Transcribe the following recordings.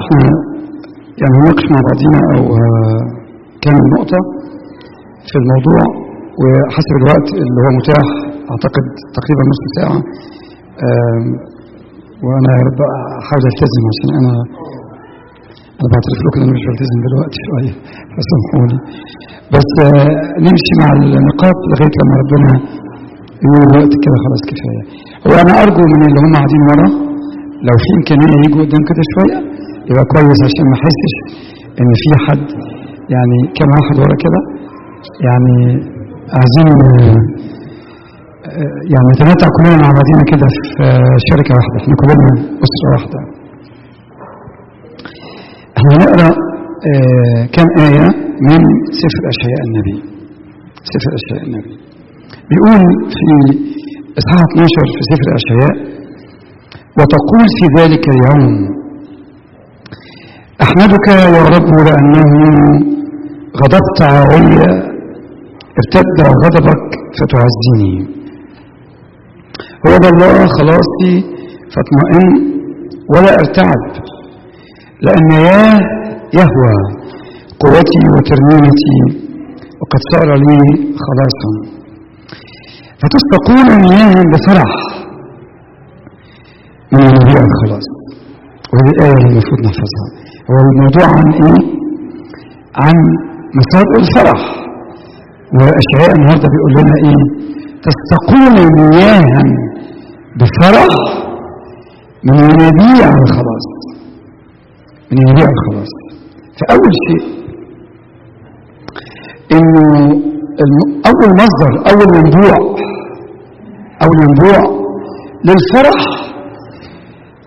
إحنا يعني نناقش مع بعضينا أو آه، كام نقطة في الموضوع وحسب الوقت اللي هو متاح أعتقد تقريبا نص ساعة وأنا أحاول ألتزم عشان أنا أنا بعترف لكم ان أنا مش بلتزم دلوقتي شوية فسامحوني. بس آه، نمشي مع النقاط لغاية لما ربنا يقول الوقت كده خلاص كفاية. هو أنا أرجو من اللي هم قاعدين ورا لو في إمكانية يجوا قدام كده شوية يبقى كويس عشان ما احسش إن في حد يعني كام واحد ورا كده يعني عايزين آه، آه، يعني نتمتع كلنا مع بعضينا كده في آه، شركة واحدة. إحنا كلنا أسرة واحدة. إحنا هنقرأ آه، كام آية من سفر اشعياء النبي. سفر اشعياء النبي. بيقول في إصحاح 12 في سفر اشعياء وتقول في ذلك اليوم أحمدك يا رب لأنه غضبت علي ارتد غضبك فتعزني. هو ذا الله خلاصي فاطمئن ولا أرتعب لأن ياه يهوى قوتي وترنيمتي وقد صار لي خلاصا. فتستقون مياها بفرح. من ينبيع الخلاص وهذه الآية المفروض نحفظها هو الموضوع عن إيه؟ عن مصادر الفرح وأشعياء النهارده بيقول لنا إيه؟ تستقون مياها بفرح من ينابيع الخلاص من ينابيع الخلاص فأول شيء إنه الم- أول مصدر أول ينبوع أول ينبوع للفرح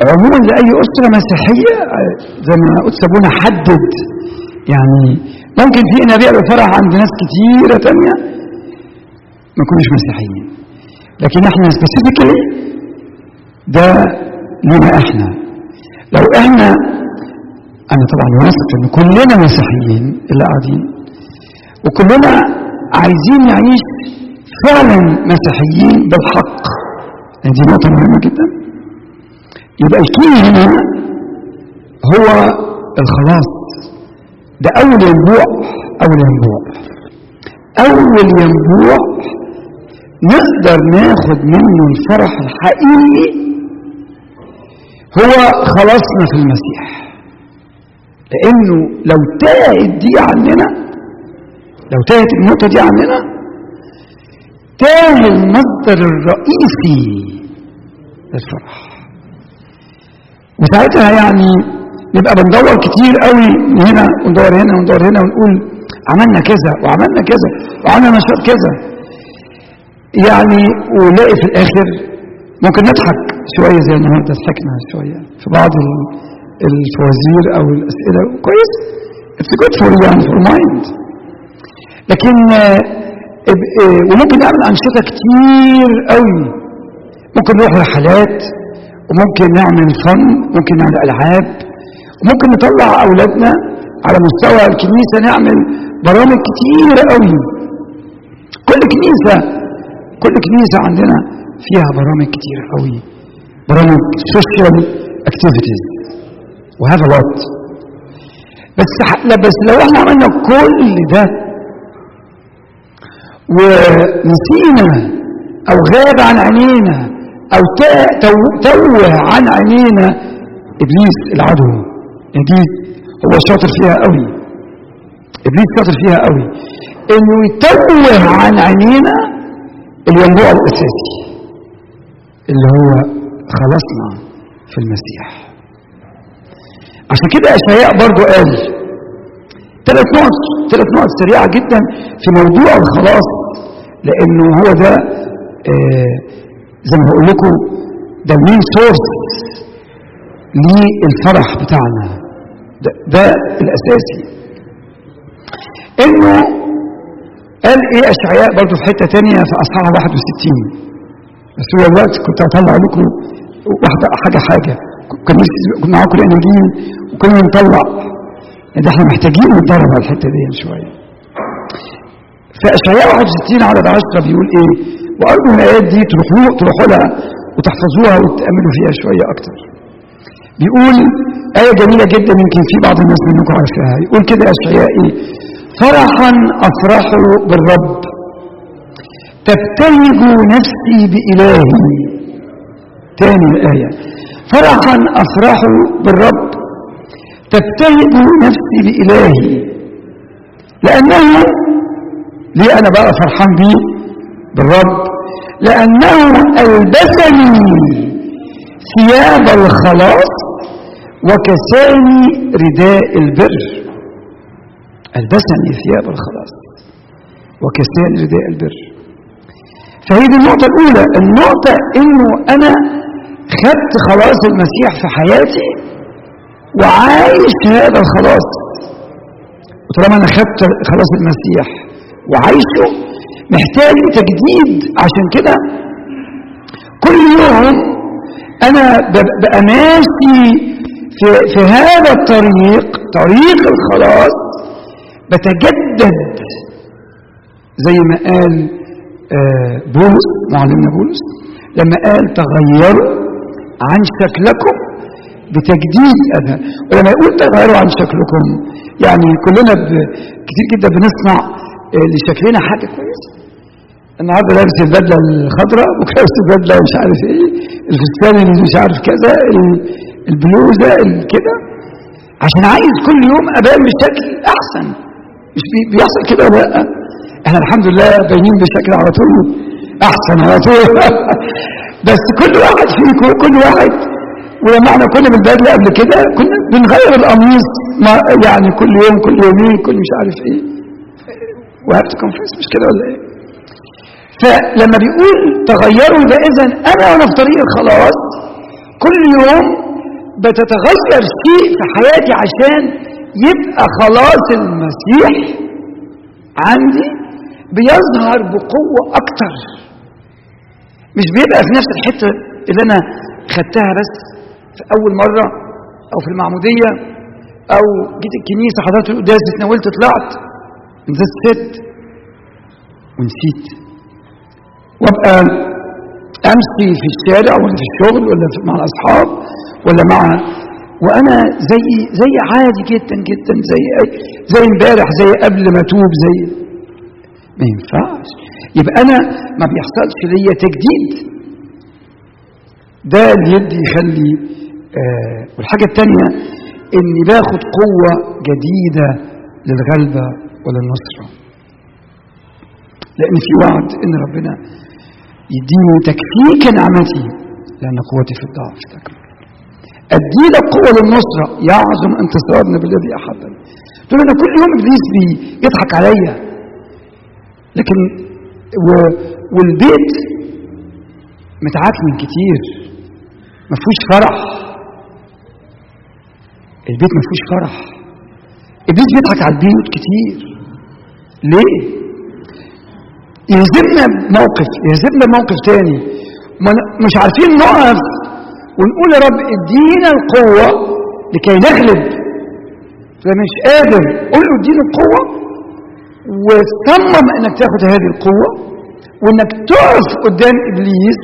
عموما لأي أسرة مسيحية آه، زي ما قدس أبونا حدد. يعني ممكن في نبيع بفرح عند ناس كتيرة تانية ما يكونوش مسيحيين. لكن إحنا specifically ده لنا إحنا. لو إحنا أنا طبعا واثق إن كلنا مسيحيين اللي قاعدين وكلنا عايزين نعيش فعلا مسيحيين بالحق. يعني دي نقطة مهمة جدا. يبقى ال key هنا هو الخلاص. ده أول ينبوع أول ينبوع. أول ينبوع نقدر ناخد منه الفرح الحقيقي هو خلاصنا في المسيح. لأنه لو تاهت دي عننا لو تاهت النقطة دي عننا تاه المصدر الرئيسي للفرح. وساعتها يعني نبقى بندور كتير قوي هنا وندور هنا وندور هنا ونقول عملنا كذا وعملنا كذا وعملنا نشاط كذا. يعني ونلاقي في الآخر ممكن نضحك شوية زي النهارده ضحكنا شوية في بعض ال- الفوازير أو الأسئلة. كويس. it's good for يعني for mind لكن آه، آه، وممكن نعمل أنشطة كتير قوي. ممكن نروح رحلات. وممكن نعمل فن ممكن نعمل ألعاب وممكن نطلع أولادنا على مستوى الكنيسة نعمل برامج كتيرة قوي. كل كنيسة كل كنيسة عندنا فيها برامج كتيرة قوي. برامج social activities with a lot بس بس لو إحنا عملنا كل ده ونسينا أو غاب عن عينينا تو- توه عن عينينا إبليس العدو. دي هو شاطر فيها قوي. إبليس شاطر فيها قوي. إنه يتوه عن عينينا الينبوع الأساسي اللي هو خلصنا في المسيح. عشان كده إشعياء برضو قال ثلاث نقط ثلاث نقط سريعة جدا في موضوع الخلاص لأنه هو ده آه زي ما بقول لكم ده المين سورس للفرح بتاعنا. ده, ده الأساسي. إنه قال إيه أشعياء برضو في حتة تانية في أصحاح 61 بس هو الوقت كنت هطلع لكم واحدة حاجة حاجة. نفسي كنا معاكم الانجيل وكنا نطلع. يعني إحنا محتاجين نتدرب على الحتة دي شوية. فاشعياء 61 عدد 10 بيقول إيه؟ وارجو من الآيات دي تروحوا تروحوا لها وتحفظوها وتاملوا فيها شوية أكتر. بيقول آية جميلة جدا يمكن في بعض الناس منكم عارفاها. يقول كده أشعيائي فرحا أفرح بالرب. تبتهج نفسي بإلهي. تاني الآية فرحا أفرح بالرب. تبتهج نفسي بإلهي. لأنه ليه أنا بقى فرحان بيه؟ بالرب. لأنه ألبسني ثياب الخلاص وكساني رداء البر. ألبسني ثياب الخلاص وكساني رداء البر. فهي دي النقطة الأولى النقطة إنه أنا خدت خلاص المسيح في حياتي وعايش هذا الخلاص. وطالما أنا خدت خلاص المسيح وعايشه محتاج تجديد عشان كده كل يوم أنا ببقى ماشي في, في هذا الطريق طريق الخلاص بتجدد زي ما قال آه بولس معلمنا بولس لما قال تغيروا عن شكلكم بتجديد أذهان ولما يقول تغيروا عن شكلكم يعني كلنا. كتير جدا بنصنع آه لشكلنا حاجة كويسة. النهارده لابس البدلة الخضراء بكره لابس البدلة مش عارف إيه الفستان اللي مش عارف كذا البلوزة كده. عشان عايز كل يوم أبان بشكل أحسن. مش بيحصل كده ولا لأ؟ إحنا الحمد لله باينين بشكل على طول أحسن على طول. بس كل واحد فيكم كل واحد. ولما إحنا كنا بالبدلة قبل كده كنا بنغير القميص يعني كل يوم كل يومين كل مش عارف إيه. وهبت كونفيس مش كده ولا إيه؟ فلما بيقول تغيروا ده إذا أنا وأنا في طريق الخلاص كل يوم بتتغير شيء في حياتي عشان يبقى خلاص المسيح عندي بيظهر بقوة أكتر. مش بيبقى في نفس الحتة اللي أنا خدتها بس في أول مرة أو في المعمودية أو جيت الكنيسة حضرت القداس اتناولت طلعت. نزلت ست ونسيت. وابقى امشي في الشارع ولا في الشغل ولا مع الأصحاب ولا مع وأنا زي زي عادي جدا جدا زي زي امبارح زي قبل ما اتوب زي ما ينفعش. يبقى أنا ما بيحصلش ليا تجديد. ده اللي يدي يخلي آه والحاجة الثانية إني باخد قوة جديدة للغلبة. وللنصره لأن في وعد إن ربنا يديني تكفيك نعمتي. لأن قوتي في الضعف تكمل أدي لك قوة للنصرة يعظم انتصارنا بالذي أحبني. تقول أنا كل يوم إبليس بيضحك عليا لكن و... والبيت متعكن كتير. ما فيهوش فرح. البيت ما فيهوش فرح. إبليس بيضحك على البيوت كتير. ليه؟ يهزمنا بموقف يهزمنا بموقف تاني. مش عارفين نقف ونقول يا رب ادينا القوة لكي نغلب. فمش قادر قول له ادينا القوة. وصمم إنك تاخد هذه القوة وإنك تقف قدام إبليس.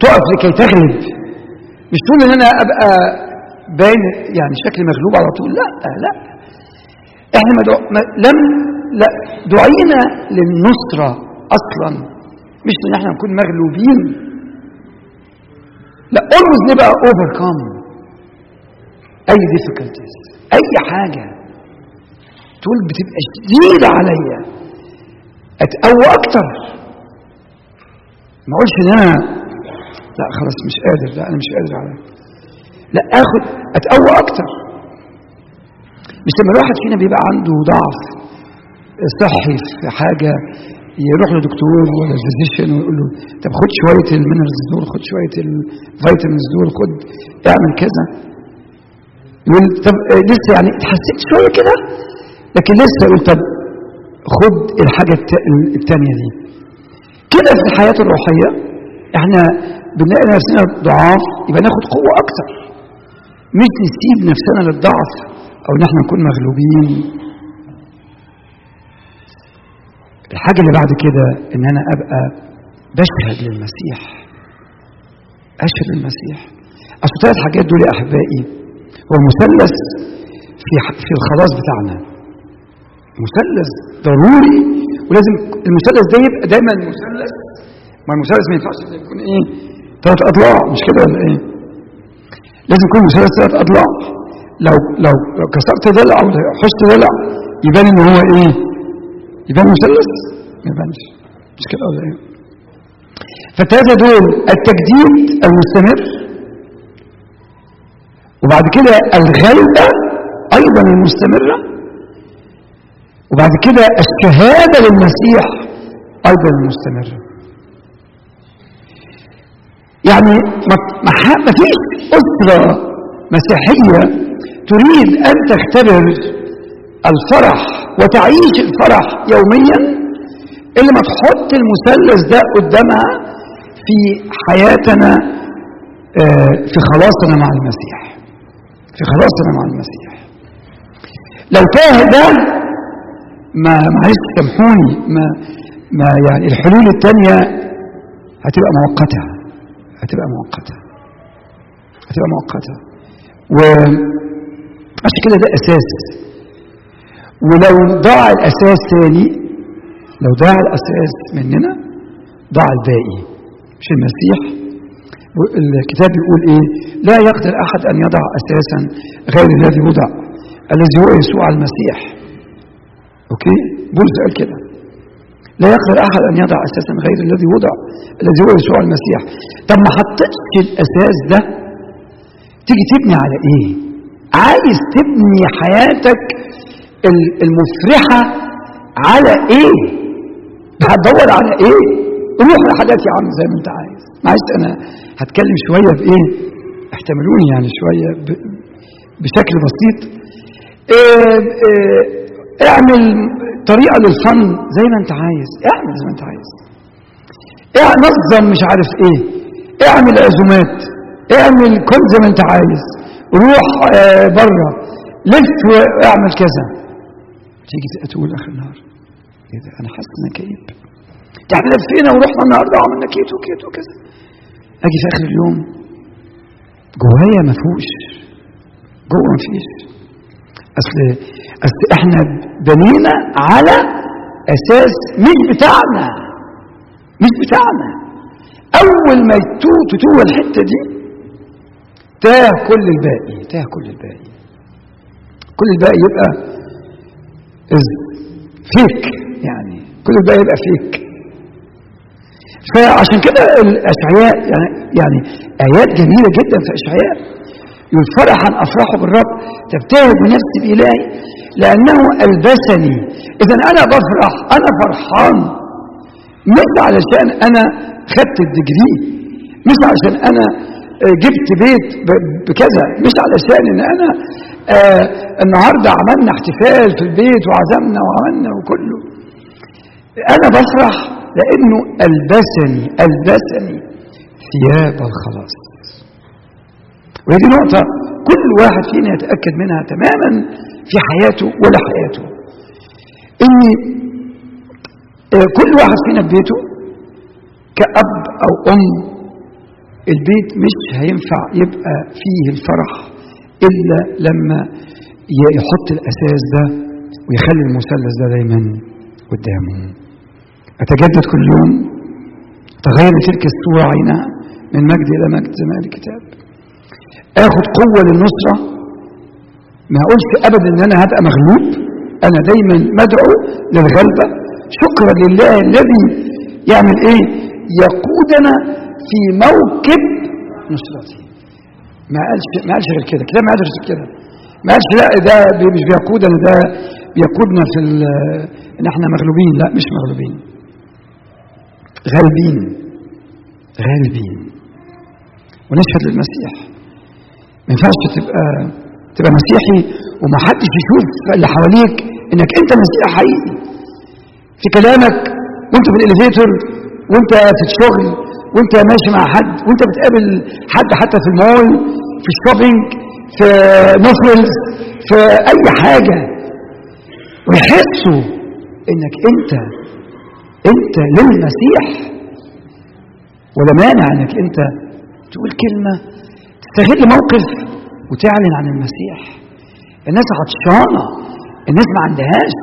تقف لكي تغلب. مش تقول إن أنا أبقى باين يعني شكلي مغلوب على طول. لا لا. إحنا ما, دعو ما لم لا. دعينا للنصرة أصلا. مش إن إحنا نكون مغلوبين. لا always نبقى overcome أي difficulties أي حاجة. تقول بتبقى شديدة عليا. أتقوى أكتر. ما أقولش إن أنا لا خلاص مش قادر. لا أنا مش قادر على لا آخد أتقوى أكتر. مش لما الواحد فينا بيبقى عنده ضعف صحي في حاجة يروح لدكتور ولا physician ويقول له طب خد شوية ال minerals دول خد شوية ال vitamins دول خد اعمل كذا. يقول طب لسه يعني اتحسنت شوية كده؟ لكن لسه يقول طب خد الحاجة التانية دي. كده في الحياة الروحية إحنا بنلاقي نفسنا ضعاف يبقى ناخد قوة أكتر. مش نسيب نفسنا للضعف. أو إن إحنا نكون مغلوبين. الحاجة اللي بعد كده إن أنا أبقى بشهد للمسيح. أشهد للمسيح. أصل ثلاث حاجات دول يا أحبائي هو مثلث في في الخلاص بتاعنا. مثلث ضروري ولازم المثلث ده يبقى دايما مثلث. ما المثلث ما ينفعش يكون إيه؟ ثلاث أضلاع مش كده ولا إيه؟ لازم يكون مثلث ثلاث أضلاع. لو لو لو كسرت ضلع أو حشت ضلع يبان ان هو إيه؟ يبان مثلث؟ ما يبانش. مش كده ولا إيه؟ فالثلاثه دول التجديد المستمر. وبعد كده الغلبه أيضا المستمرة. وبعد كده الشهادة للمسيح أيضا المستمرة. يعني ما فيش أسرة مسيحية تريد أن تختبر الفرح وتعيش الفرح يوميا اللي ما تحط المثلث ده قدامها في حياتنا آه، في خلاصنا مع المسيح. في خلاصنا مع المسيح. لو تاه ده ما معلش سامحوني ما ما يعني الحلول الثانية هتبقى مؤقتة. هتبقى مؤقتة. هتبقى مؤقتة. وعشان كده ده أساس. ولو ضاع الأساس تاني لو ضاع الأساس مننا ضاع الباقي. مش المسيح. الكتاب يقول إيه؟ لا يقدر أحد أن يضع أساسا غير الذي وضع الذي هو يسوع المسيح. أوكي؟ بولس قال كده. لا يقدر أحد أن يضع أساسا غير الذي وضع الذي هو يسوع المسيح. طب ما حطيتش الأساس ده تيجي تبني على إيه؟ عايز تبني حياتك المفرحة على إيه؟ هتدور على إيه؟ روح لحاجات يا عم زي ما أنت عايز. معلش أنا هتكلم شوية بايه احتملوني يعني شوية بشكل بسيط. إيه اعمل طريقة للفن زي ما أنت عايز. اعمل زي ما أنت عايز. نظم مش عارف إيه. اعمل عزومات. اعمل كل زي ما انت عايز. روح آه بره لف واعمل كذا. تيجي تقول آخر النهار إيه ده؟ أنا حاسس اني كئيب. إحنا لفينا ورحنا النهارده وعملنا كيت وكيت وكذا أجي في آخر اليوم جوايا ما فيهوش. جوه ما فيش. أصل أصل إحنا بنينا على أساس مش بتاعنا. مش بتاعنا. أول ما تتوه الحتة دي تاه كل الباقي تاه كل الباقي. كل الباقي يبقى فيك يعني كل الباقي يبقى فيك فعشان كده الأشعياء يعني يعني آيات جميلة جدا في أشعياء. يقول فرحا افرح بالرب تبتهج بنفسي بإلهي لأنه ألبسني. اذا أنا بفرح أنا فرحان. مش علشان أنا خدت الدجري مش علشان أنا جبت بيت بكذا. مش علشان إن أنا آه النهارده عملنا احتفال في البيت وعزمنا وعملنا وكله. أنا بفرح لأنه ألبسني ألبسني ثياب الخلاص. وهذه نقطة كل واحد فينا يتأكد منها تماما في حياته ولا حياته. ان كل واحد فينا في بيته كأب أو أم البيت مش هينفع يبقى فيه الفرح إلا لما يحط الأساس ده ويخلي المثلث ده دايما قدامه. أتجدد كل يوم تغير تلك الصورة عينها من مجد إلى مجد زي ما قال الكتاب. آخد قوة للنصرة. ما أقولش أبدا إن أنا هبقى مغلوب. أنا دايما مدعو للغلبة. شكرا لله الذي يعمل إيه؟ يقودنا في موكب نصرته ما قالش ما قالش غير كده. كده ما قالش كده. ما قالش لا ده مش بيقودنا ده بيقودنا في إن إحنا مغلوبين. لا مش مغلوبين. غالبين. غالبين. ونشهد للمسيح. ما ينفعش تبقى تبقى مسيحي ومحدش يشوف اللي حواليك إنك أنت مسيحي حقيقي. في كلامك وأنت في الاليفيتور وأنت في الشغل وانت ماشي مع حد وانت بتقابل حد حتى في المول في ال shopping في novels في أي حاجة. ويحسوا إنك أنت أنت للمسيح. ولا مانع إنك أنت تقول كلمة تستغل موقف وتعلن عن المسيح. الناس عطشانة الناس ما عندهاش.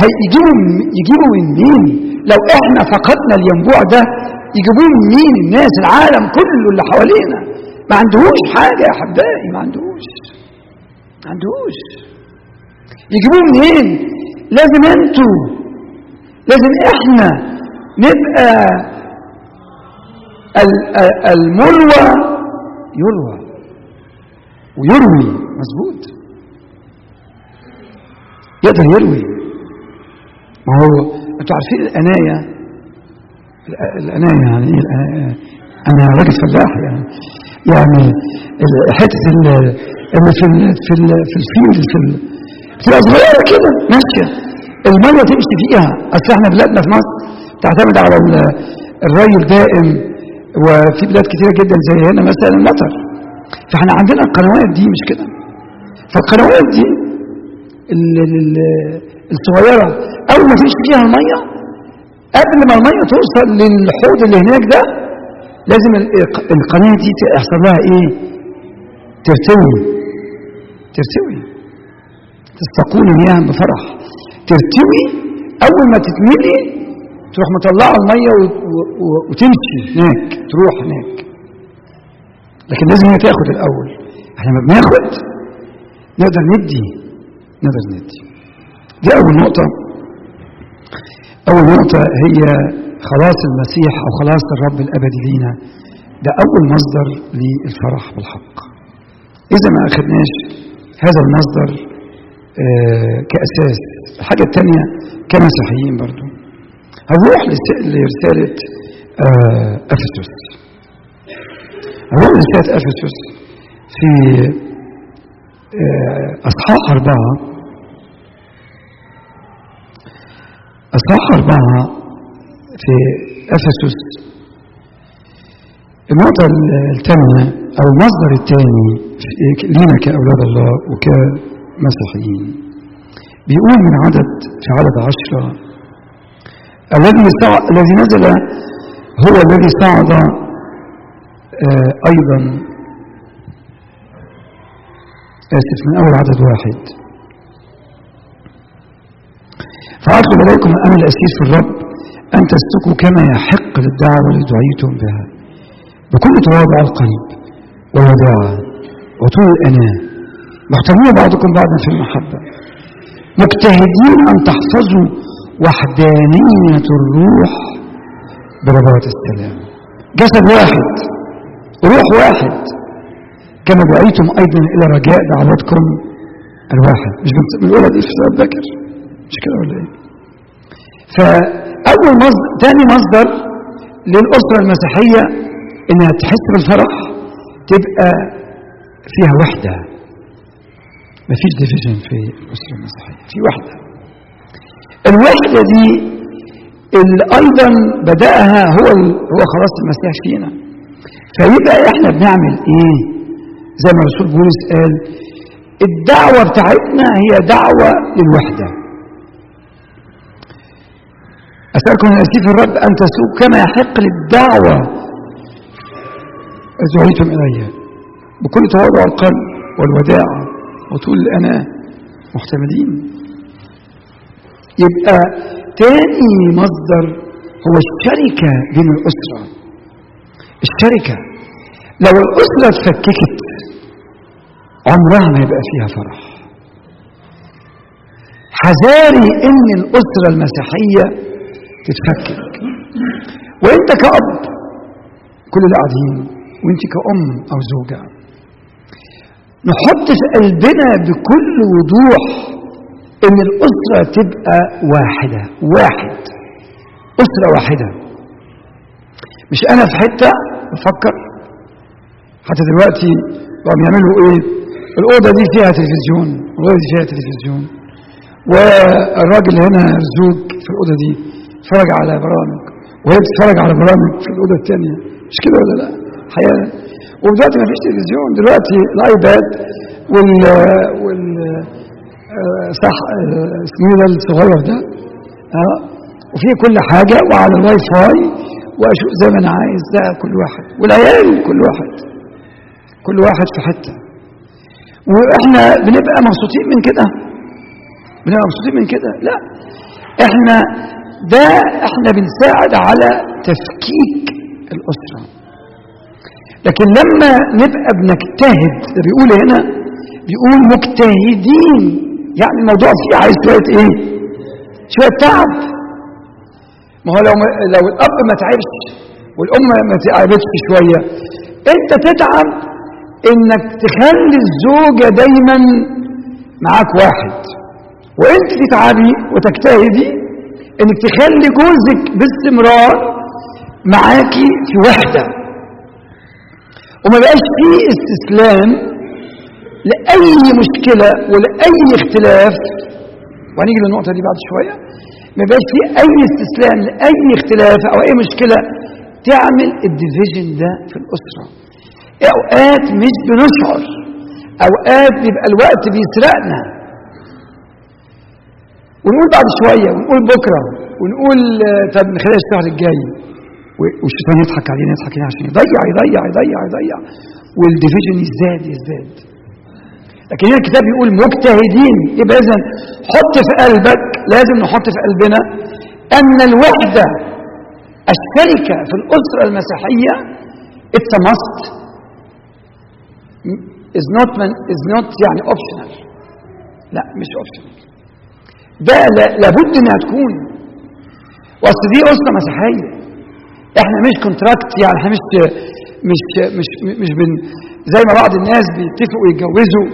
هيجيبوا يجيبوا من مين؟ لو إحنا فقدنا الينبوع ده يجيبوه من مين الناس العالم كله اللي حوالينا. ما عندهوش حاجة يا حبائي ما عندهوش. ما عندهوش. يجيبوه منين؟ لازم أنتوا لازم إحنا نبقى المروى يروى. ويروي. مظبوط. يقدر يروي. ما هو أنتوا عارفين الانايه الانايه يعني إيه الانايه أنا راجل فلاح يعني. يعني حتة اللي في ال في ال في الفيل في ال بتبقى صغيره كده ماشية. المية تمشي فيها. أصل إحنا بلادنا في مصر تعتمد على الري الدائم وفي بلاد كتيرة جدا زي هنا مثلا المطر. فإحنا عندنا القنوات دي مش كده. فالقنوات دي الصغيرة أول ما تمشي فيها المية قبل ما المية توصل للحوض اللي هناك ده لازم القناة دي يحصل لها إيه؟ ترتوي. ترتوي. تستقون مياه بفرح ترتوي أول ما تتملي تروح مطلعة المية وتمشي هناك تروح هناك. لكن لازم هي تاخد الأول. إحنا ما بناخد نقدر ندي نقدر ندي. دي أول نقطة. أول نقطة هي خلاص المسيح أو خلاص الرب الابدي لينا. ده أول مصدر للفرح بالحق. إذا ما أخذناش هذا المصدر آه كأساس. الحاجة الثانية كمسيحيين برضو. هنروح لرسالة آه أفسس. هنروح لرسالة أفسس في آه أصحاح اصحاح اربعه في إفسس. النقطة الثانية أو المصدر الثاني لينا كأولاد الله وكمسيحيين. بيقول من عدد في عدد عشرة الذي الذي نزل هو الذي صعد آه أيضا. آسف من أول عدد واحد. فأطلب إليكم الأمل الأسيس في الرب أن تسلكوا كما يحق للدعوة التي دعيتم بها. بكل تواضع القلب والوداعة وطول الأناة محتمين بعضكم بعضا في المحبة. مجتهدين أن تحفظوا وحدانية الروح برباط السلام. جسد واحد روح واحد. كما دعيتم أيضا إلى رجاء دعوتكم الواحد. مش بنقولها دي في بكر؟ مش كده ولا إيه؟ فأول مصدر تاني مصدر للأسرة المسيحية إنها تحس بالفرح تبقى فيها وحدة. مفيش ديفيجن في الأسرة المسيحية في وحدة. الوحدة دي اللي أيضا بدأها هو هو خلاص المسيح فينا. فيبقى إحنا بنعمل إيه؟ زي ما الرسول بولس قال الدعوة بتاعتنا هي دعوة للوحدة. أسألكم أن أسيف الرب أن تسوق كما يحق للدعوة. دعيتم إليها بكل تواضع القلب والوداعة وطول الأناة. محتملين يبقى تاني مصدر هو الشركة بين الأسرة. الشركة. لو الأسرة اتفككت عمرها ما يبقى فيها فرح. حذاري إن الأسرة المسيحية تتفكك وأنت كأب كل اللي قاعدين وأنت كأم أو زوجة. نحط في قلبنا بكل وضوح إن الأسرة تبقى واحدة واحد. أسرة واحدة. مش أنا في حتة بفكر. حتى دلوقتي بقوا بيعملوا إيه؟ الأوضة دي فيها تلفزيون الأوضة دي فيها تلفزيون. والراجل هنا الزوج في الأوضة دي يتفرج على برامج وهي بتتفرج على برامج في الأوضة الثانية مش كده ولا لأ؟ حقيقة. ودلوقتي ما فيش تلفزيون. دلوقتي ال iPad وال وال صح اسمه ده الصغير ده؟ آه. وفيه كل حاجة وعلى الواي فاي وأشوف زي ما أنا عايز. ده كل واحد. والعيال كل واحد. كل واحد في حتة. وإحنا بنبقى مبسوطين من كده. بنبقى مبسوطين من كده. لأ. إحنا ده إحنا بنساعد على تفكيك الأسرة. لكن لما نبقى بنجتهد ده بيقول هنا بيقول مجتهدين. يعني الموضوع فيه عايز شوية إيه؟ شوية تعب. ما هو لو لو الأب ما تعبش والأم ما تعبتش شوية أنت تتعب إنك تخلي الزوجة دايما معاك واحد. وأنت تتعبي وتجتهدي إنك تخلي جوزك باستمرار معاكي في وحدة. وما بقاش فيه استسلام لأي مشكلة ولأي اختلاف. وهنيجي للنقطة دي بعد شوية. ما بقاش فيه أي استسلام لأي اختلاف أو أي مشكلة تعمل الديفيجن ده في الأسرة. أوقات مش بنشعر. أوقات بيبقى الوقت بيسرقنا. ونقول بعد شوية ونقول بكرة ونقول طب نخليها الشهر الجاي. والشيطان يضحك علينا يضحك علينا عشان يضيع يضيع يضيع يضيع. وال division يزداد يزداد. لكن هنا الكتاب بيقول مجتهدين. يبقى اذا حط في قلبك لازم نحط في قلبنا أن الوحدة الشركة في الأسرة المسيحية it's must مش it's not يعني optional. لا مش optional. ده لابد إنها تكون. واصل دي اسره مسيحية. إحنا مش contract يعني إحنا مش مش مش مش bond زي ما بعض الناس بيتفقوا يتجوزوا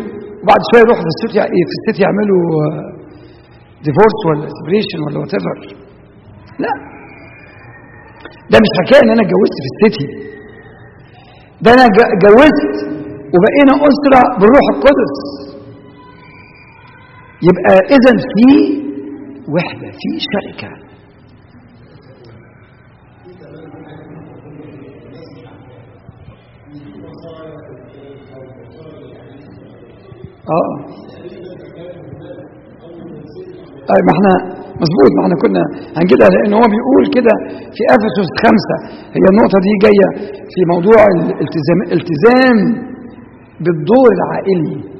وبعد شوية يروحوا في ال city في ال city يعملوا divorce ولا separation ولا what لا. ده مش حكاية إن أنا اتجوزت في ال city ده أنا اتجوزت وبقينا أسرة بالروح القدس. يبقى اذا في وحدة في شركة. آه. طيب ما إحنا مظبوط ما إحنا كنا هنجيبها لأن هو بيقول كده في إفسس خمسة. هي النقطة دي جاية في موضوع الالتزام الالتزام بالدور العائلي.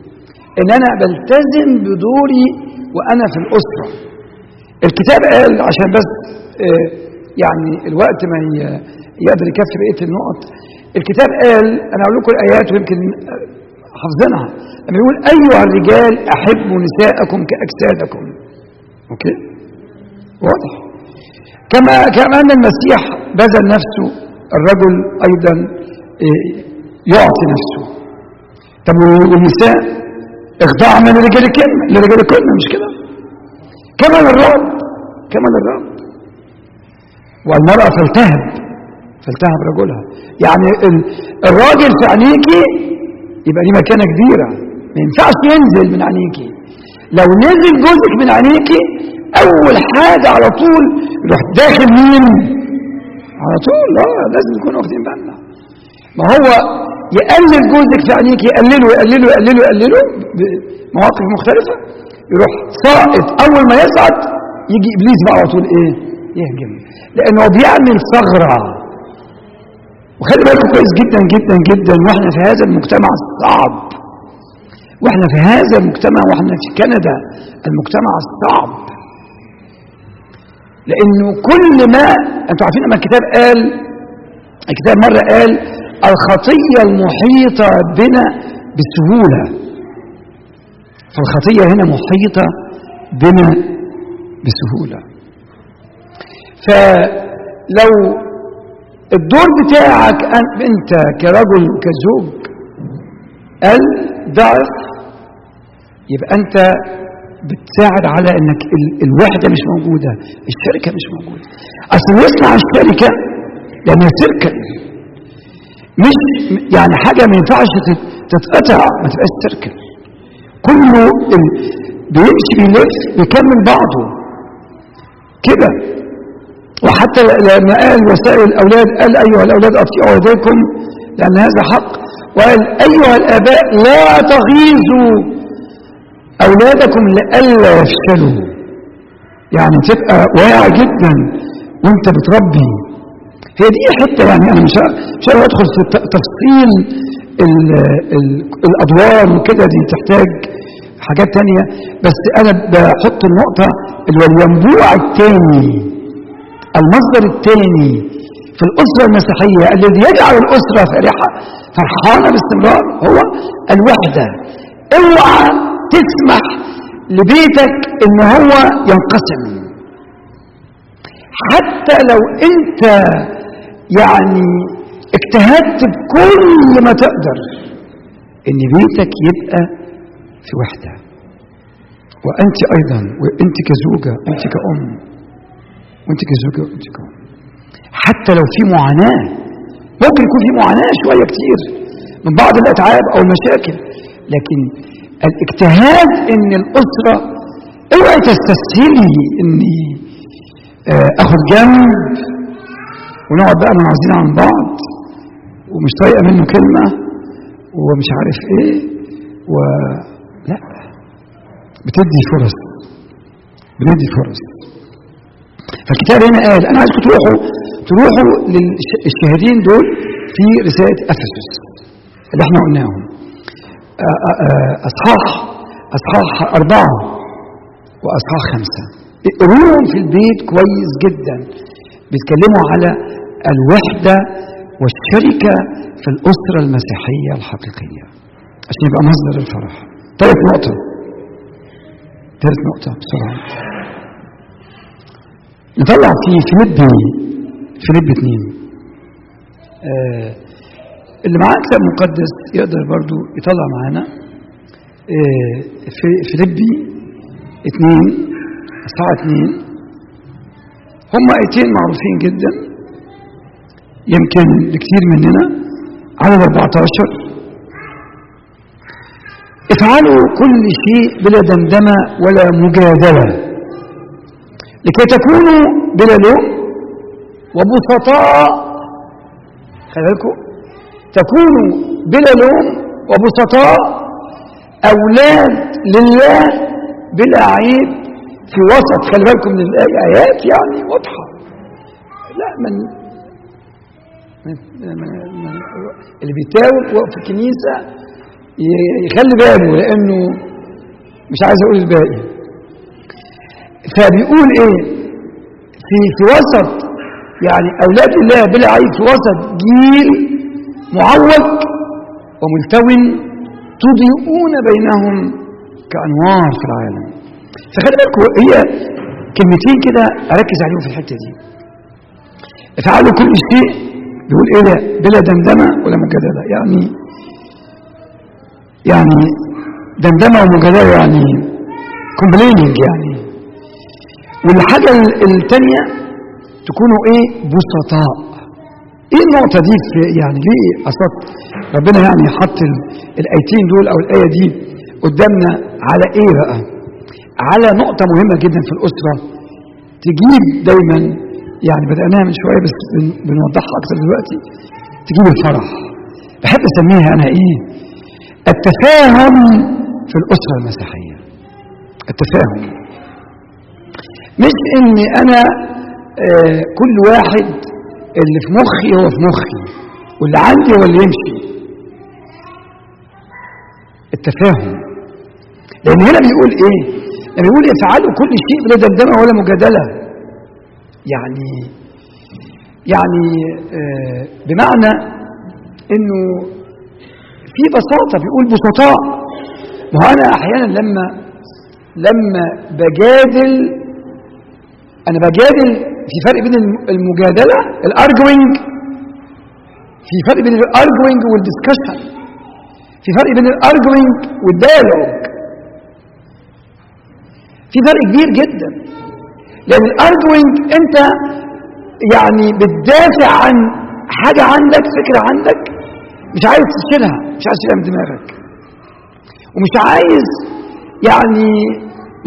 إن أنا بلتزم بدوري وأنا في الأسرة. الكتاب قال عشان بس آه يعني الوقت ما يقدر يكفي بقية النقط. الكتاب قال أنا أقول لكم الآيات ويمكن حافظينها. لما يقول أيها الرجال أحبوا نساءكم كأجسادكم. أوكي؟ واضح. كما كما أن المسيح بذل نفسه الرجل أيضا يعطي نفسه. طب والنساء؟ اخضاع من الرجال كلمة لرجال كلمة مش كده؟ كما للرب كما للرب. والمرأة فلتهب فلتهب رجلها. يعني الراجل في عينيكي يبقى ليه مكانة كبيرة. ما ينفعش ينزل من عينيكي لو نزل جزءك من عينيكي أول حاجة على طول يروح داخل مين؟ على طول. آه لازم نكون واخدين بالنا. ما هو يقلل جزءك في عينيكي يقلله يقلله يقلله يقلله بمواقف مختلفة يروح ساقط. أول ما يصعد يجي إبليس بقى على طول إيه؟ يهجم. لأنه بيعمل ثغرة. وخلي بالكم كويس جدا جدا جدا. وإحنا في هذا المجتمع الصعب. وإحنا في هذا المجتمع وإحنا في كندا المجتمع الصعب. لأنه كل ما أنتوا عارفين لما الكتاب قال الكتاب مرة قال الخطية المحيطة بنا بسهولة. فالخطية هنا محيطة بنا بسهولة. فلو الدور بتاعك أنت كرجل كزوج قل ضعف يبقى أنت بتساعد على إنك الوحدة مش موجودة الشركة مش موجودة. أصل يصنع الشركة لأنها سيركل مش يعني حاجة ما ينفعش تتقطع ما تبقاش سيركل كله بيمشي بيلف بيكمل بعضه. كده. وحتى لما قال وسائل الأولاد قال أيها الأولاد أطيعوا والديكم لأن هذا حق. وقال أيها الآباء لا تغيظوا أولادكم لئلا يفشلوا. يعني تبقى واعي جدا وأنت بتربي. هي دي حتة يعني أنا مش مش أدخل في تفصيل ال ال الأدوار وكده دي تحتاج حاجات تانية. بس أنا بحط النقطة اللي هو الينبوع التاني المصدر التاني في الأسرة المسيحية الذي يجعل الأسرة فرحة فرحانة باستمرار هو الوحدة. اوعى تسمح لبيتك إن هو ينقسم. حتى لو أنت يعني اجتهدت بكل ما تقدر إن بيتك يبقى في وحدة. وأنت أيضا وأنت كزوجة أنت كأم وأنت كزوجة وأنت كأم. حتى لو في معاناة ممكن يكون في معاناة شوية كتير من بعض الأتعاب أو المشاكل لكن الاجتهاد إن الأسرة اوعي تستسهلي إني آه، اخد جنب ونقعد بقى منعزلين عن بعض ومش طايقة منه كلمة ومش عارف إيه و لا بتدي فرص بندي فرص. فالكتاب هنا قال أنا عايزكم تروحوا تروحوا للشهادين دول في رسالة أفسس اللي إحنا قلناهم. أصحاح أصحاح أربعة وأصحاح خمسة. اقروهم في البيت كويس جدا بيتكلموا على الوحدة والشركة في الأسرة المسيحية الحقيقية. عشان يبقى مصدر الفرح. ثالث نقطة. ثالث نقطة بسرعة. نطلع في فيليب فيليب اثنين. آه اللي معاه كتاب مقدس يقدر برضو يطلع معانا. آه في فيليبي اثنين الساعة اثنين. هم ايتين معروفين جدا. يمكن لكثير مننا عدد 14 افعلوا كل شيء بلا دندمة ولا مجادلة. لكي تكونوا بلا لوم وبسطاء. خلي تكونوا بلا لوم وبسطاء. أولاد لله بلا عيب في وسط. خلي بالكم من الآيات يعني واضحة. لا من اللي بيتاوب في الكنيسة يخلي باله لأنه مش عايز أقول الباقي. فبيقول إيه؟ في في وسط يعني أولاد الله بلا عيب في وسط جيل معوج وملتو تضيئون بينهم كأنوار في العالم. فخلي بالكم هي كلمتين كده أركز عليهم في الحتة دي. افعلوا كل شيء بيقول إيه ده؟ بلا دمدمة ولا مجادلة يعني يعني دمدمة ومجادلة يعني كومبليننج يعني. والحاجة الثانية تكونوا إيه؟ بسطاء. إيه النقطة دي في يعني ليه أصلا ربنا يعني حط الآيتين دول أو الآية دي قدامنا على إيه بقى؟ على نقطة مهمة جدا في الأسرة. تجيب دايما يعني بدأناها من شوية بس بنوضحها أكثر دلوقتي. تجيب الفرح. بحب أسميها أنا إيه؟ التفاهم في الأسرة المسيحية. التفاهم. مش إني أنا آه كل واحد اللي في مخي هو في مخي واللي عندي هو اللي يمشي. التفاهم. لأن هنا بيقول إيه؟ لما بيقول افعلوا كل شيء بلا دندنه ولا مجادلة. يعني يعني آه بمعنى إنه في بساطة بيقول بسطاء. ما انا أحيانا لما لما بجادل أنا بجادل في فرق بين المجادلة ال arguing في فرق بين ال arguing وال discussion في فرق بين ال arguing وال dialogue في فرق كبير جدا. لأن ال arguing إنت يعني بتدافع عن حاجة عندك فكرة عندك مش عايز تشيلها مش عايز تشيلها من دماغك. ومش عايز يعني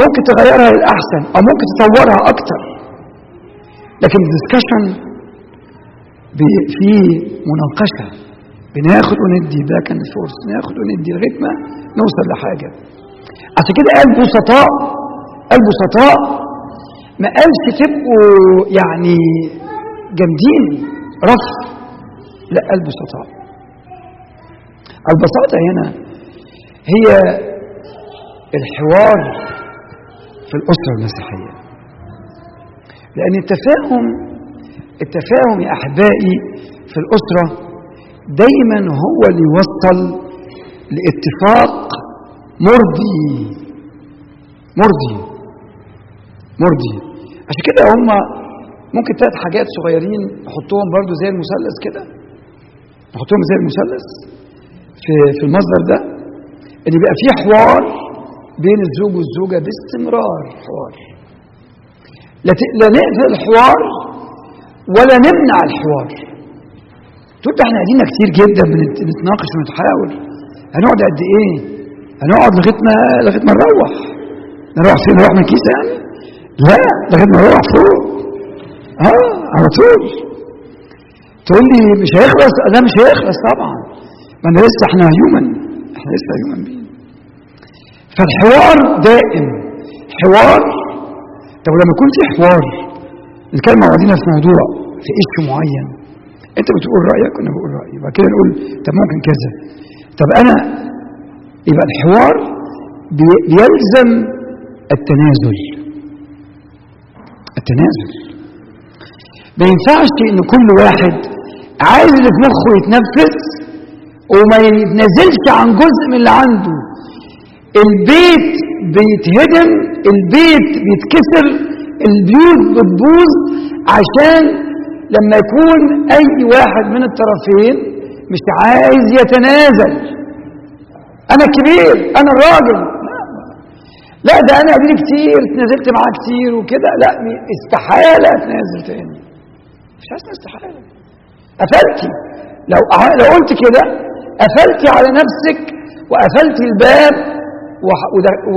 ممكن تغيرها للأحسن أو ممكن تطورها أكتر. لكن ال discussion في مناقشة. بناخد وندي back and forth ناخد وندي لغاية ما نوصل لحاجة. عشان كده قال بسطاء قال بسطاء ما قالش تبقوا يعني جامدين. رف. لا قال بسطاء البساطة هنا هي الحوار في الأسرة المسيحية. لأن التفاهم التفاهم يا أحبائي في الأسرة دايما هو اللي يوصل لاتفاق مرضي. مرضي. مرضي عشان كده هم ممكن ثلاث حاجات صغيرين نحطهم برضو زي المثلث كده. نحطهم زي المثلث في في المصدر ده. ان يبقى في حوار بين الزوج والزوجة باستمرار حوار. لا لا نقفل الحوار ولا نمنع الحوار. تقول إحنا قاعدين كتير جدا بنت- بنتناقش ونتحاور. هنقعد قد إيه؟ هنقعد لغاية ما لغاية ما نروح. نروح فين؟ نروح من الكيسه يعني؟ لا لغايه ما نروح فوق آه على طول تقول لي مش هيخلص لا مش هيخلص طبعا. ما أنا لسه إحنا هيومن إحنا لسه هيومن بين فالحوار دائم. حوار طب لما يكون في حوار نتكلم مع بعضينا في موضوع في إيش معين. أنت بتقول رأيك وأنا بقول رأيي. وبعد كده نقول طب ممكن كذا. طب أنا يبقى الحوار بي- بيلزم التنازل. التنازل ما ينفعش إن كل واحد عايز اللي في مخه يتنفذ وما يتنازلش عن جزء من اللي عنده. البيت بيتهدم البيت بيتكسر البيوت بتبوظ عشان لما يكون أي واحد من الطرفين مش عايز يتنازل. أنا كبير أنا الراجل لا ده أنا قبل كتير اتنازلت معاه كتير وكده. لا استحالة اتنازل تاني. مش عايز استحالة. قفلتي. لو لو قلت كده قفلتي على نفسك وقفلتي الباب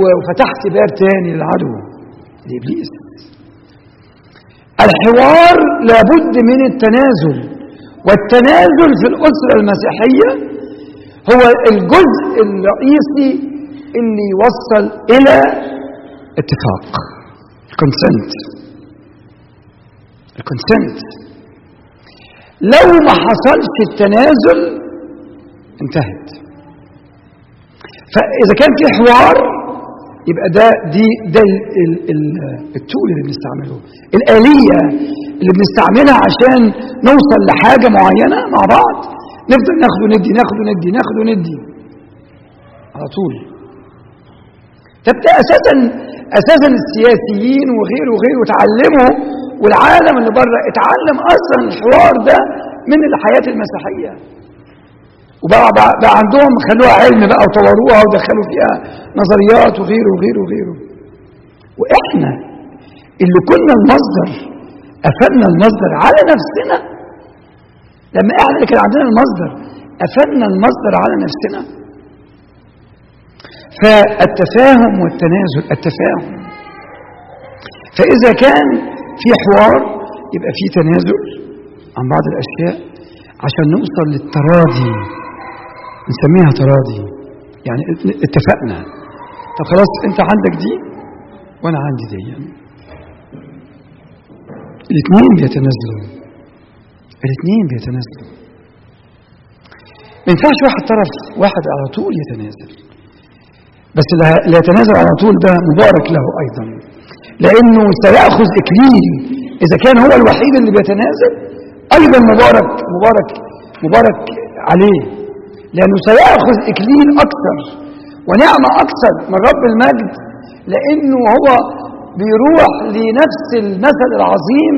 وفتحت باب تاني للعدو. لإبليس. الحوار لابد من التنازل. والتنازل في الأسرة المسيحية هو الجزء الرئيسي اللي يوصل إلى اتفاق. ال consent ال consent لو ما حصلش التنازل انتهت. فإذا كان في حوار يبقى ده دي ده ال ال ال التول اللي بنستعمله. الآلية اللي بنستعملها عشان نوصل لحاجة معينة مع بعض نفضل ناخد وندي ناخد وندي ناخد وندي على طول. طب أساسا أساسا السياسيين وغيره وغيره اتعلموا والعالم اللي بره اتعلم أصلا الحوار ده من الحياة المسيحية. وبقى بقى, بقى عندهم خلوها علم بقى وطوروها ودخلوا فيها نظريات وغيره وغيره وغيره. وإحنا اللي كنا المصدر قفلنا المصدر على نفسنا. لما إحنا اللي كان عندنا المصدر قفلنا المصدر على نفسنا. فالتفاهم والتنازل التفاهم. فإذا كان في حوار يبقى في تنازل عن بعض الأشياء عشان نوصل للتراضي. نسميها تراضي. يعني اتفقنا. طب خلاص انت عندك دي وأنا عندي دي. يعني. الاثنين بيتنازلوا. الاثنين بيتنازلوا. ما ينفعش واحد طرف واحد على طول يتنازل. بس اللي يتنازل على طول ده مبارك له أيضا. لأنه سيأخذ إكليل. إذا كان هو الوحيد اللي بيتنازل أيضا مبارك مبارك مبارك عليه. لأنه سيأخذ إكليل أكثر ونعمه أكثر من رب المجد. لأنه هو بيروح لنفس المثل العظيم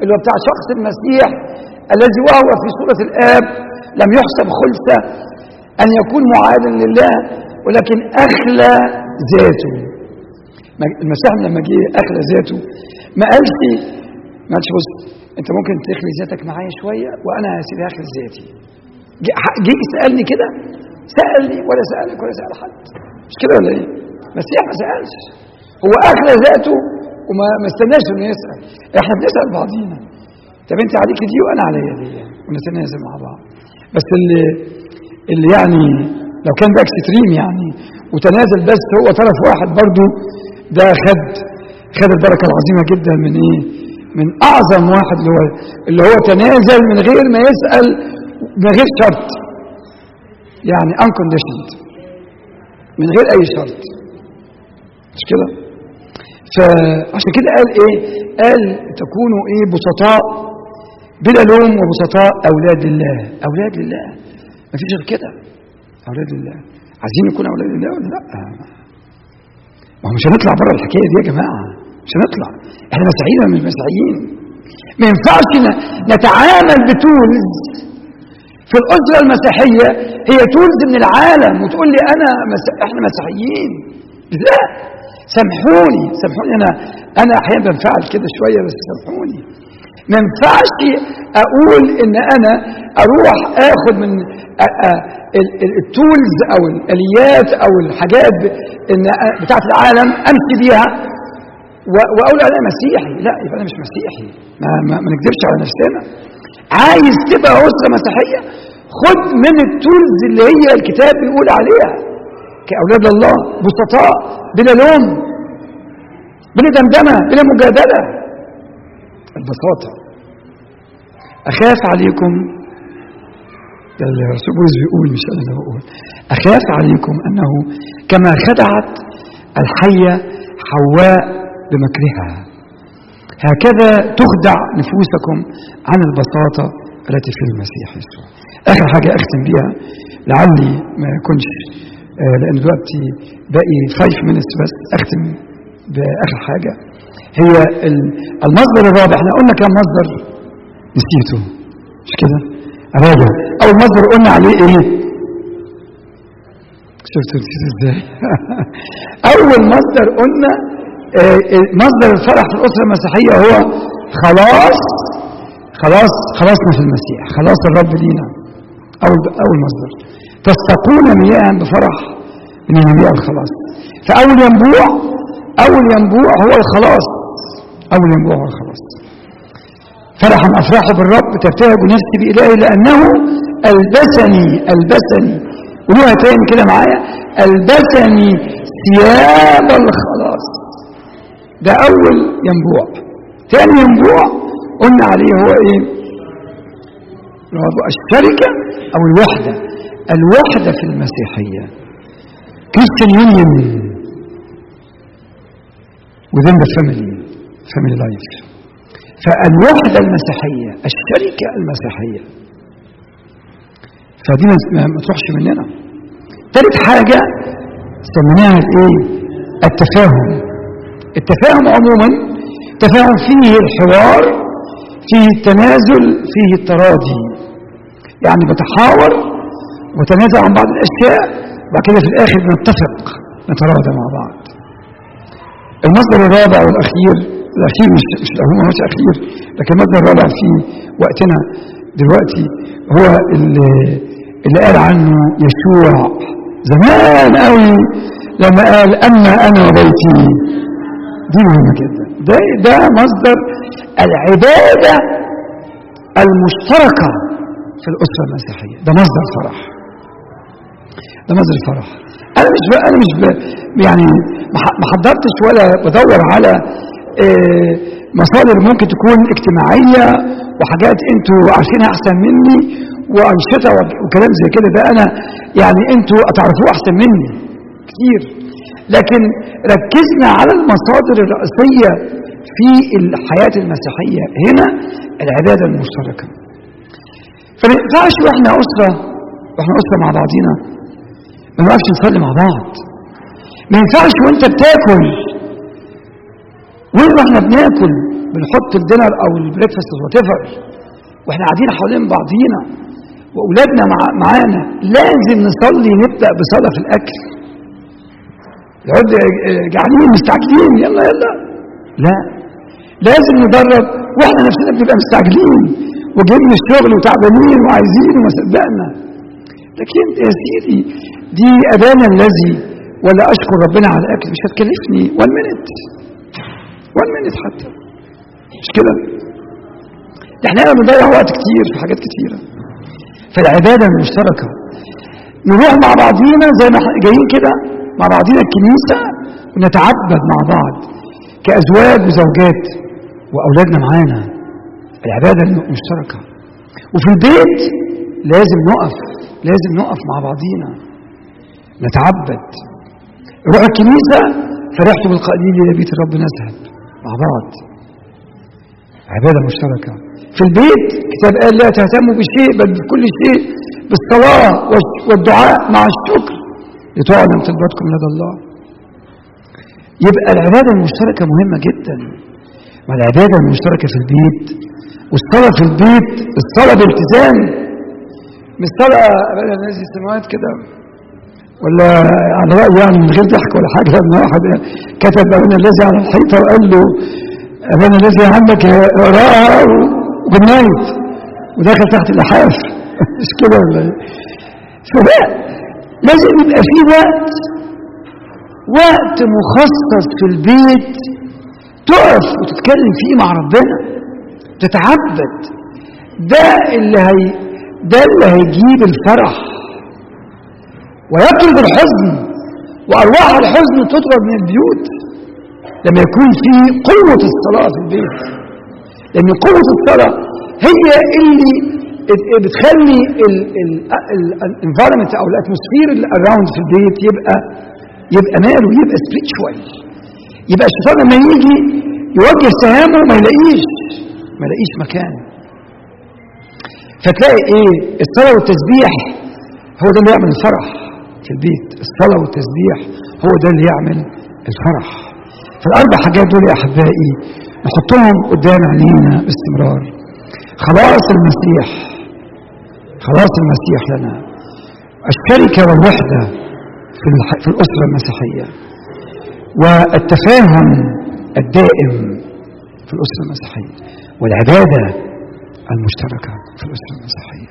اللي هو بتاع شخص المسيح الذي وهو في صوره الآب لم يحسب خلسه أن يكون معادا لله. ولكن اخلى ذاته المسيح لما جه اخلى ذاته ما قالش ما قالش بص أنت ممكن تخلي ذاتك معايا شوية وأنا يا سيدي هخلي ذاتي جه يسألني كده سألني ولا سألك ولا سأل حد. مش كده ولا إيه؟ المسيح ما سألش. هو اخلى ذاته وما ما استناش إنه يسأل. إحنا بنسأل بعضينا. طب أنت عليك دي وأنا عليا دي. ونتنازل مع بعض. بس اللي اللي يعني لو كان ده اكستريم يعني. وتنازل بس هو طرف واحد برضو ده خد خد البركة العظيمة جدا من إيه؟ من أعظم واحد اللي هو اللي هو تنازل من غير ما يسأل من غير شرط. يعني unconditioned. من غير أي شرط. مش كده؟ فعشان كده قال إيه؟ قال تكونوا إيه؟ بسطاء بلا لوم وبسطاء أولاد لله أولاد لله مفيش غير كده. أولاد لله عايزين نكون أولاد لله ولا لا؟ ما هو مش هنطلع بره الحكاية دي يا جماعة. مش هنطلع. إحنا مسيحيين ولا مش مسيحيين؟ ما ينفعش نتعامل بتولز في الأسرة المسيحية هي تولز من العالم. وتقول لي أنا مس... إحنا مسيحيين. لا. سامحوني. سامحوني. أنا أنا أحيانا بنفعل كده شوية بس سامحوني. ما ينفعش أقول إن أنا أروح آخد من التولز أو الآليات أو الحاجات بتاعت العالم أمشي بيها وأقول أنا مسيحي. لا يبقى أنا مش مسيحي. ما, ما, ما نكذبش على نفسنا. عايز تبقى أسرة مسيحية؟ خد من التولز اللي هي الكتاب بيقول عليها. كأولاد الله بسطاء بلا لوم بلا دمدمة بلا مجادلة. البساطه أخاف عليكم ده الرسول بولس بيقول مش أنا اللي بقول. أخاف عليكم أنه كما خدعت الحية حواء بمكرها. هكذا تخدع نفوسكم عن البساطة التي في المسيح يسوع. آخر حاجة أختم بيها لعلي ما يكونش آه، لأن دلوقتي باقي 5 minutes بس أختم بآخر حاجة. هي ال- المصدر الرابع. إحنا قلنا كم مصدر؟ نسيته. مش كده؟ راجع. أول مصدر قلنا عليه إيه؟ شفتوا نسيت إزاي؟ أول مصدر قلنا آه، آه، مصدر الفرح في الأسرة المسيحية هو خلاص خلاص خلاصنا في المسيح خلاص الرب لينا. أول أول مصدر. تستقون مياه بفرح من ينبيع الخلاص. فأول ينبوع أول ينبوع هو الخلاص. اول ينبوع هو الخلاص فرحا افرح بالرب تبتهج نفسي بإلهي لأنه ألبسني ألبسني. قولوها تاني كده معايا. ألبسني ثياب الخلاص. ده أول ينبوع. تاني ينبوع قلنا عليه هو إيه؟ الشركة أو الوحدة. الوحدة في المسيحية. Christian Union. Within the family. Family life. فالوحدة المسيحية الشركة المسيحية. فدي ما تروحش مننا. ثالث حاجة سميناها الايه التفاهم. التفاهم عموما تفاهم فيه الحوار فيه التنازل فيه التراضي. يعني بتحاور وتنازل عن بعض الأشياء وبعد كده في الآخر بنتفق نتراضى مع بعض. المصدر الرابع والأخير الاخير مش مش هو مش أخير. لكن المصدر الرابع في وقتنا دلوقتي هو اللي, اللي قال عنه يسوع زمان قوي لما قال أما أنا وبيتي. دي مهمة جدا. ده ده مصدر العبادة المشتركة في الأسرة المسيحية. ده مصدر فرح. ده مصدر الفرح أنا مش ب... أنا مش. يعني ما حضرتش ولا بدور على مصادر ممكن تكون اجتماعية وحاجات أنتوا عارفينها أحسن مني وأنشطة وك- وكلام زي كده. ده أنا يعني أنتوا تعرفوه أحسن مني كتير. لكن ركزنا على المصادر الرئيسية في الحياة المسيحية. هنا العبادة المشتركة. فما ينفعش وإحنا أسرة وإحنا أسرة مع بعضينا. ما نقفش نصلي مع بعض. ما ينفعش وانت بتاكل وين وإحنا بناكل؟ بنحط ال dinner أو ال breakfast وات وإحنا قاعدين حوالين بعضينا وأولادنا مع معانا. لازم نصلي نبدأ بصلاة في الأكل. يقعد جعانين مستعجلين. يلا يلا. لا. لازم ندرب وإحنا نفسنا بنبقى مستعجلين وجايين من الشغل وتعبانين وعايزين وما صدقنا. لكن يا سيدي دي ابانا الذي ولا أشكر ربنا على الأكل. مش هتكلفني. 1 minute 1 minute حتى. مش كده؟ ده إحنا بنضيع وقت كتير في حاجات كتيرة. فالعبادة المشتركة. نروح مع بعضينا زي ما جايين كده مع بعضينا الكنيسة ونتعبد مع بعض كأزواج وزوجات وأولادنا معانا. العبادة المشتركة. وفي البيت لازم نقف لازم نقف مع بعضينا. نتعبد. روح الكنيسة فرحت بالقليل بيت الرب نذهب مع بعض عبادة مشتركة. في البيت كتاب قال لا تهتموا بشيء بل بكل شيء بالصلاة والدعاء مع الشكر. لتعلم طلباتكم لدى الله. يبقى العبادة المشتركة مهمة جدا. والعبادة المشتركة في البيت؟ والصلاة في البيت الصلاة بالتزام. مش صلاة السماوات كده. ولا على رأي يعني من غير ضحك ولا حاجة. لما واحد كتب أبانا الذي على الحيطة وقال له أبانا الذي عندك وراها وجنايت ودخل تحت اللحاف مش كده ولا إيه؟ فده لازم يبقى في وقت وقت مخصص في البيت تقف وتتكلم فيه مع ربنا تتعبد. ده اللي هي ده اللي هيجيب الفرح. ويطرد الحزن وأرواح الحزن تطرد من البيوت. لما يكون في قوة الصلاة في البيت. لأن قوة الصلاة هي اللي بتخلي ال environment أو ال atmosphere اللي around في البيت يبقى يبقى ماله يبقى سبريتشوال يبقى الشيطان لما يجي يوجه سهامه ما يلاقيش ما يلاقيش مكان. فتلاقي إيه؟ الصلاة والتسبيح هو ده اللي يعمل الفرح. في البيت. الصلاة والتسبيح هو ده اللي يعمل الفرح. فالأربع حاجات دول يا أحبائي نحطهم قدام عينينا باستمرار. خلاص المسيح خلاص المسيح لنا. الشركة والوحدة في في الأسرة المسيحية. والتفاهم الدائم في الأسرة المسيحية. والعبادة المشتركة في الأسرة المسيحية.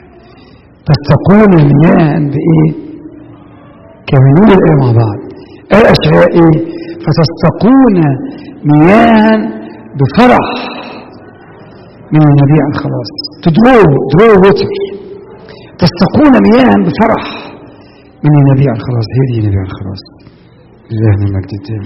تستقون المياه بايه؟ نقول الايه مع بعض أشياء إيه؟ فتستقون مياه بفرح من ينابيع الخلاص تدرو درو ووتر تستقون مياه بفرح من ينابيع الخلاص هي دي ينابيع الخلاص لله من المجد الدائم